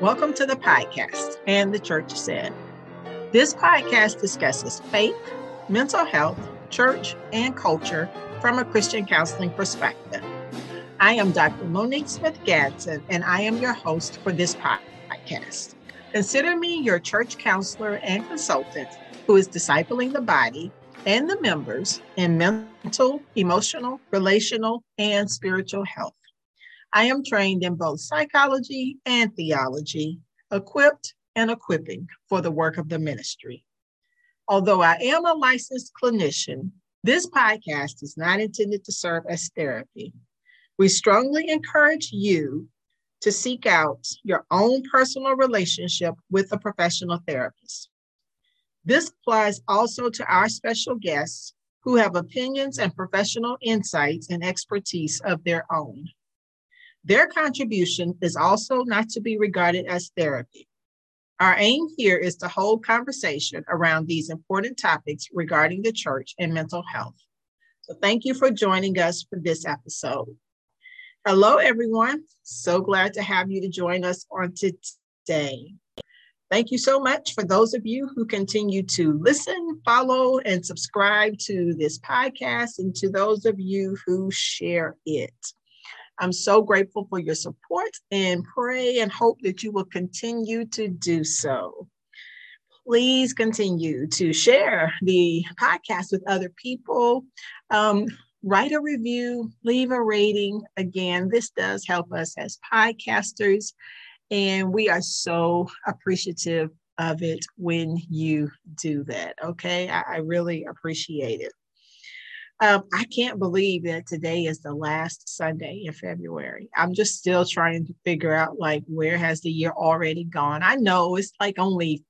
Welcome to the podcast and the Church Said. This podcast discusses faith, mental health, church, and culture from a Christian counseling perspective. I am Dr. Monique Smith Gadsden, and I am your host for this podcast. Consider me your church counselor and consultant who is discipling the body and the members in mental, emotional, relational, and spiritual health. I am trained in both psychology and theology, equipped and equipping for the work of the ministry. Although I am a licensed clinician, this podcast is not intended to serve as therapy. We strongly encourage you to seek out your own personal relationship with a professional therapist. This applies also to our special guests who have opinions and professional insights and expertise of their own. Their contribution is also not to be regarded as therapy. Our aim here is to hold conversation around these important topics regarding the church and mental health. So, thank you for joining us for this episode. Hello, everyone. So glad to have you to join us on today. Thank you so much for those of you who continue to listen, follow, and subscribe to this podcast, and to those of you who share it. I'm so grateful for your support and pray and hope that you will continue to do so. Please continue to share the podcast with other people. Um, write a review, leave a rating. Again, this does help us as podcasters, and we are so appreciative of it when you do that. Okay, I, I really appreciate it. Um, I can't believe that today is the last Sunday in February. I'm just still trying to figure out like where has the year already gone. I know it's like only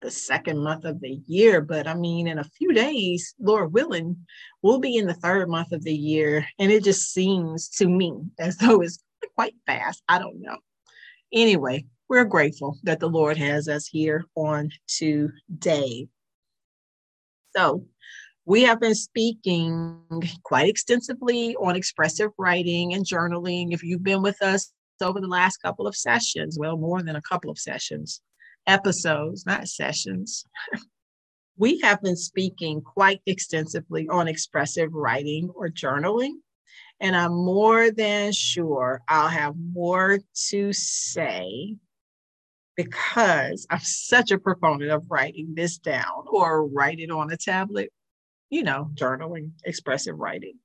the second month of the year, but I mean, in a few days, Lord willing, we'll be in the third month of the year, and it just seems to me as though it's quite fast. I don't know. Anyway, we're grateful that the Lord has us here on today. So, we have been speaking quite extensively on expressive writing and journaling. If you've been with us over the last couple of sessions, well, more than a couple of sessions, episodes, not sessions, we have been speaking quite extensively on expressive writing or journaling. And I'm more than sure I'll have more to say because I'm such a proponent of writing this down or write it on a tablet you know, journaling, expressive writing.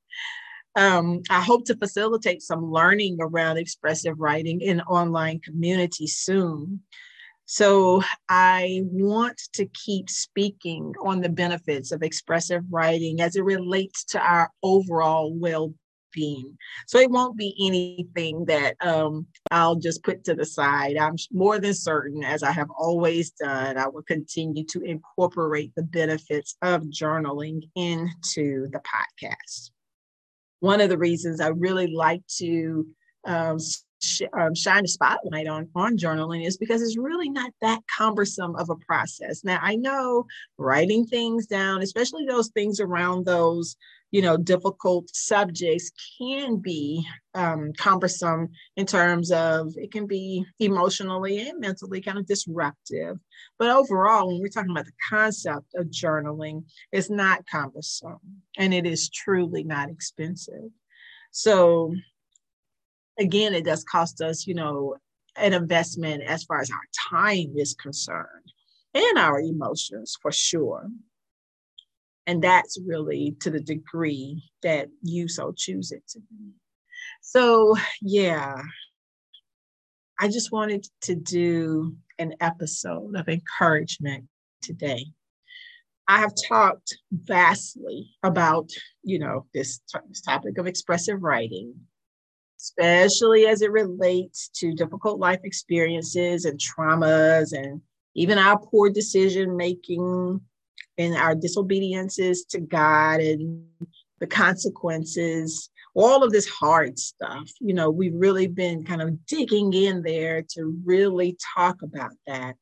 Um, I hope to facilitate some learning around expressive writing in online community soon. So I want to keep speaking on the benefits of expressive writing as it relates to our overall well being. So it won't be anything that um, I'll just put to the side. I'm more than certain, as I have always done, I will continue to incorporate the benefits of journaling into the podcast. One of the reasons I really like to um, sh- um, shine a spotlight on on journaling is because it's really not that cumbersome of a process. Now I know writing things down, especially those things around those you know difficult subjects can be um, cumbersome in terms of it can be emotionally and mentally kind of disruptive. But overall when we're talking about the concept of journaling it's not cumbersome and it is truly not expensive. So again it does cost us you know an investment as far as our time is concerned and our emotions for sure and that's really to the degree that you so choose it to be. So, yeah, I just wanted to do an episode of encouragement today. I have talked vastly about, you know, this, this topic of expressive writing, especially as it relates to difficult life experiences and traumas and even our poor decision making and our disobediences to God and the consequences, all of this hard stuff. You know, we've really been kind of digging in there to really talk about that.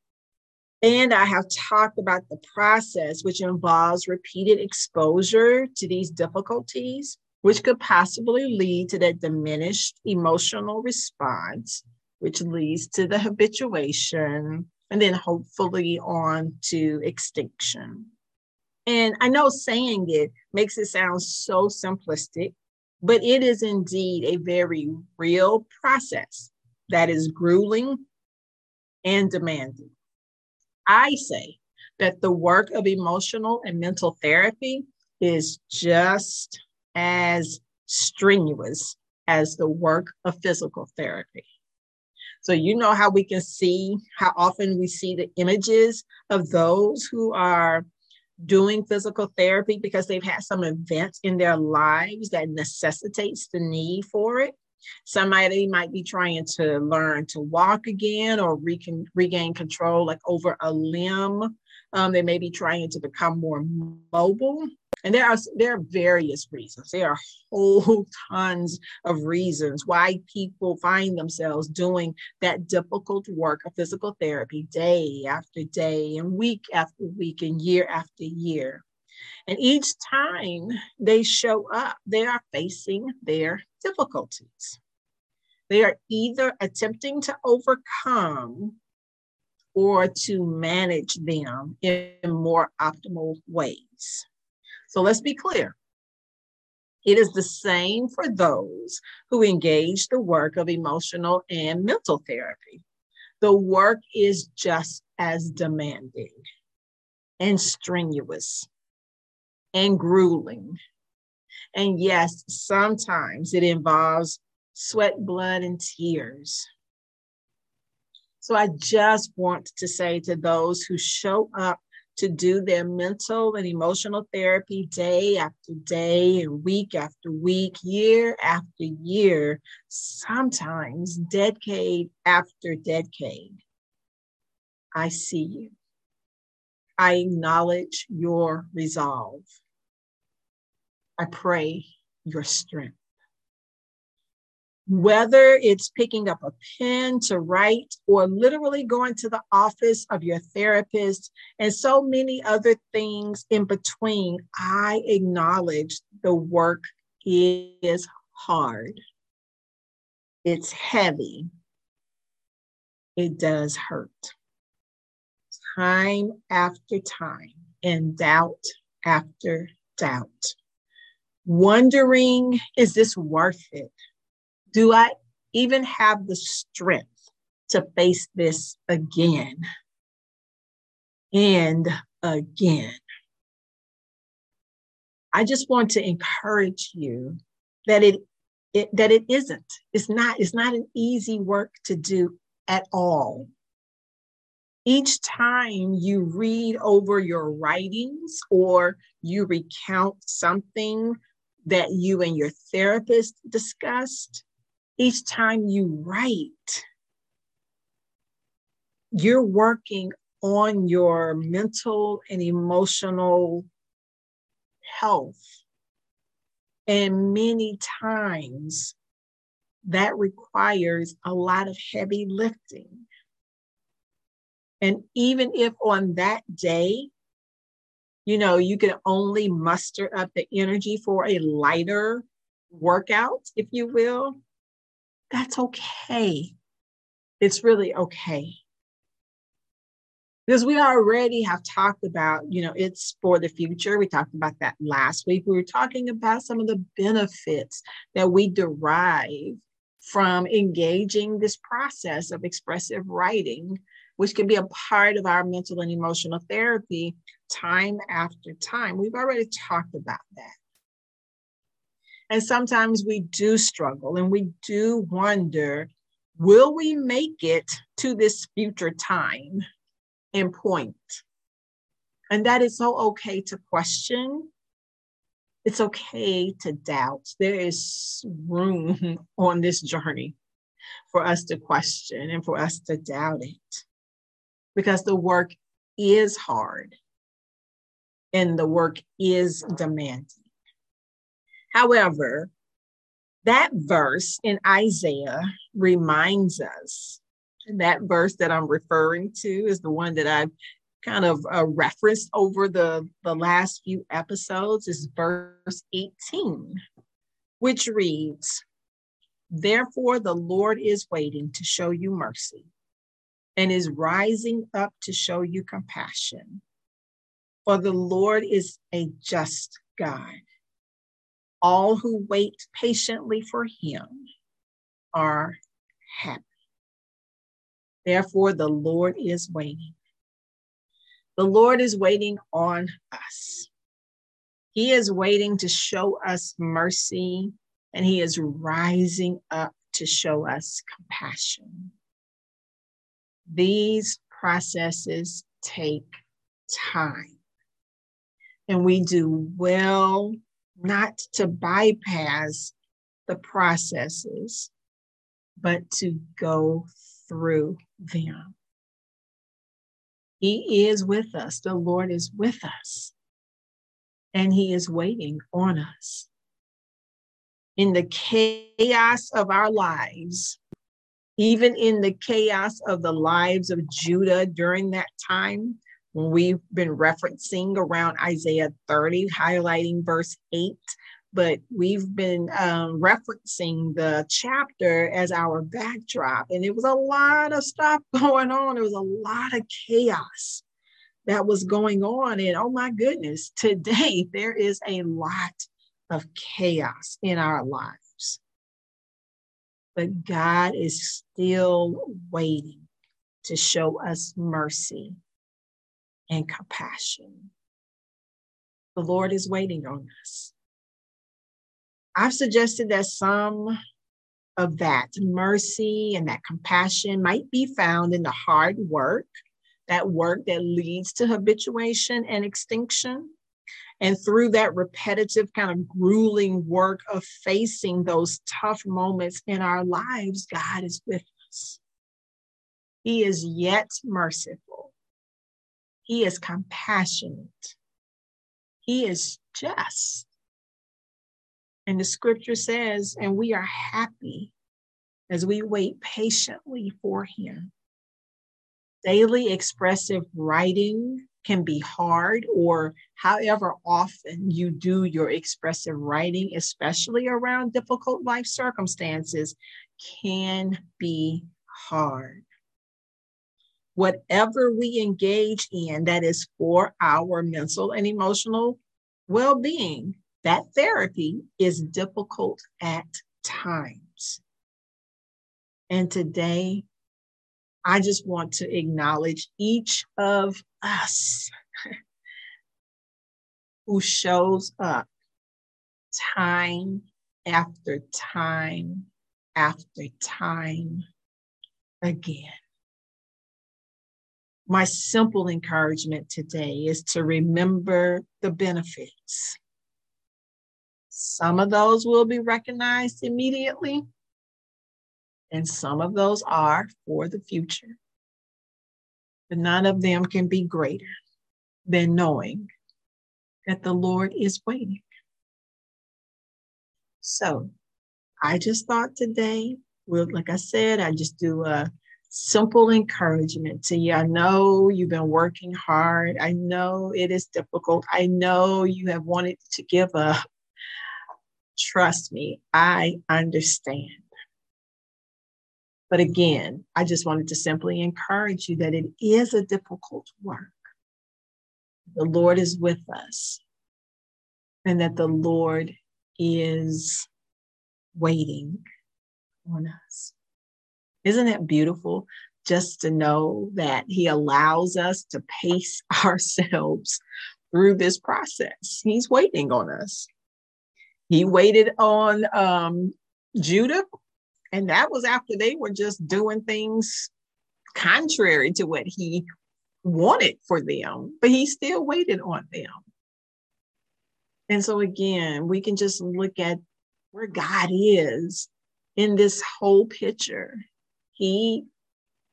And I have talked about the process, which involves repeated exposure to these difficulties, which could possibly lead to that diminished emotional response which leads to the habituation and then hopefully on to extinction. And I know saying it makes it sound so simplistic, but it is indeed a very real process that is grueling and demanding. I say that the work of emotional and mental therapy is just as strenuous as the work of physical therapy. So, you know how we can see how often we see the images of those who are doing physical therapy because they've had some event in their lives that necessitates the need for it. Somebody might be trying to learn to walk again or recon- regain control, like over a limb. Um, they may be trying to become more mobile. And there are there are various reasons. There are whole tons of reasons why people find themselves doing that difficult work of physical therapy day after day and week after week and year after year. And each time they show up, they are facing their difficulties. They are either attempting to overcome or to manage them in more optimal ways. So let's be clear. It is the same for those who engage the work of emotional and mental therapy. The work is just as demanding and strenuous and grueling. And yes, sometimes it involves sweat, blood, and tears. So I just want to say to those who show up to do their mental and emotional therapy day after day and week after week, year after year, sometimes decade after decade. I see you. I acknowledge your resolve. I pray your strength whether it's picking up a pen to write or literally going to the office of your therapist and so many other things in between, I acknowledge the work is hard. It's heavy. It does hurt. Time after time, and doubt after doubt. Wondering, is this worth it? Do I even have the strength to face this again and again? I just want to encourage you that it, it that it isn't. It's not, it's not an easy work to do at all. Each time you read over your writings or you recount something that you and your therapist discussed, each time you write, you're working on your mental and emotional health. And many times that requires a lot of heavy lifting. And even if on that day, you know, you can only muster up the energy for a lighter workout, if you will, that's okay. It's really okay. Because we already have talked about, you know, it's for the future. We talked about that last week. We were talking about some of the benefits that we derive from engaging this process of expressive writing, which can be a part of our mental and emotional therapy time after time. We've already talked about that. And sometimes we do struggle and we do wonder will we make it to this future time and point? And that is so okay to question. It's okay to doubt. There is room on this journey for us to question and for us to doubt it because the work is hard and the work is demanding. However, that verse in Isaiah reminds us, that verse that I'm referring to is the one that I've kind of uh, referenced over the, the last few episodes, is verse 18, which reads, Therefore, the Lord is waiting to show you mercy and is rising up to show you compassion. For the Lord is a just God. All who wait patiently for him are happy. Therefore, the Lord is waiting. The Lord is waiting on us. He is waiting to show us mercy, and He is rising up to show us compassion. These processes take time, and we do well not to bypass the processes, but to go through them. He is with us. The Lord is with us. And He is waiting on us. In the chaos of our lives, even in the chaos of the lives of Judah during that time, we've been referencing around Isaiah 30, highlighting verse 8 but we've been um, referencing the chapter as our backdrop. And it was a lot of stuff going on. There was a lot of chaos that was going on. And oh my goodness, today there is a lot of chaos in our lives. But God is still waiting to show us mercy and compassion. The Lord is waiting on us. I've suggested that some of that mercy and that compassion might be found in the hard work, that work that leads to habituation and extinction. And through that repetitive, kind of grueling work of facing those tough moments in our lives, God is with us. He is yet merciful. He is compassionate. He is just. And the scripture says, and we are happy as we wait patiently for him. Daily expressive writing can be hard, or however often you do your expressive writing, especially around difficult life circumstances, can be hard. Whatever we engage in that is for our mental and emotional well being that therapy is difficult at times. And today, I just want to acknowledge each of us who shows up time after time after time again. My simple encouragement today is to remember the benefits some of those will be recognized immediately, and some of those are for the future. But none of them can be greater than knowing that the Lord is waiting. So I just thought today, well, like I said, I just do a simple encouragement to you. I know you've been working hard. I know it is difficult. I know you have wanted to give up. Trust me, I understand. But again, I just wanted to simply encourage you that it is a difficult work. The Lord is with us, and that the Lord is waiting on us. Isn't it beautiful just to know that He allows us to pace ourselves through this process? He's waiting on us. He waited on um, Judah, and that was after they were just doing things contrary to what he wanted for them, but he still waited on them. And so, again, we can just look at where God is in this whole picture. He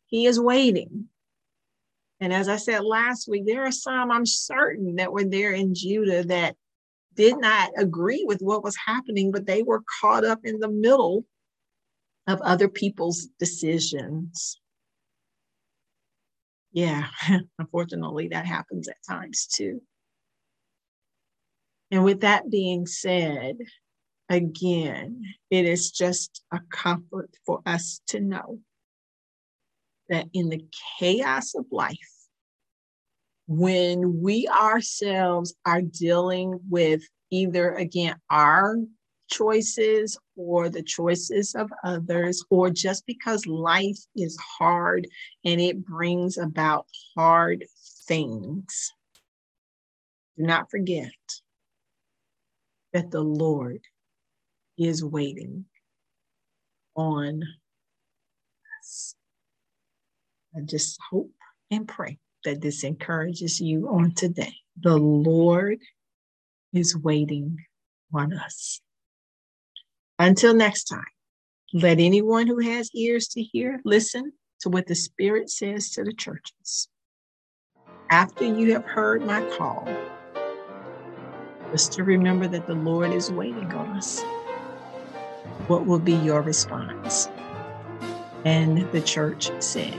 he is waiting. And as I said last week, there are some I'm certain that were there in Judah that did not agree with what was happening, but they were caught up in the middle of other people's decisions. Yeah, unfortunately, that happens at times too. And with that being said, again, it is just a comfort for us to know that in the chaos of life, when we ourselves are dealing with either, again, our choices or the choices of others, or just because life is hard and it brings about hard things, do not forget that the Lord is waiting on. I just hope and pray that this encourages you on today. The Lord is waiting on us. Until next time, let anyone who has ears to hear listen to what the Spirit says to the churches. After you have heard my call, just to remember that the Lord is waiting on us. What will be your response? And the church said,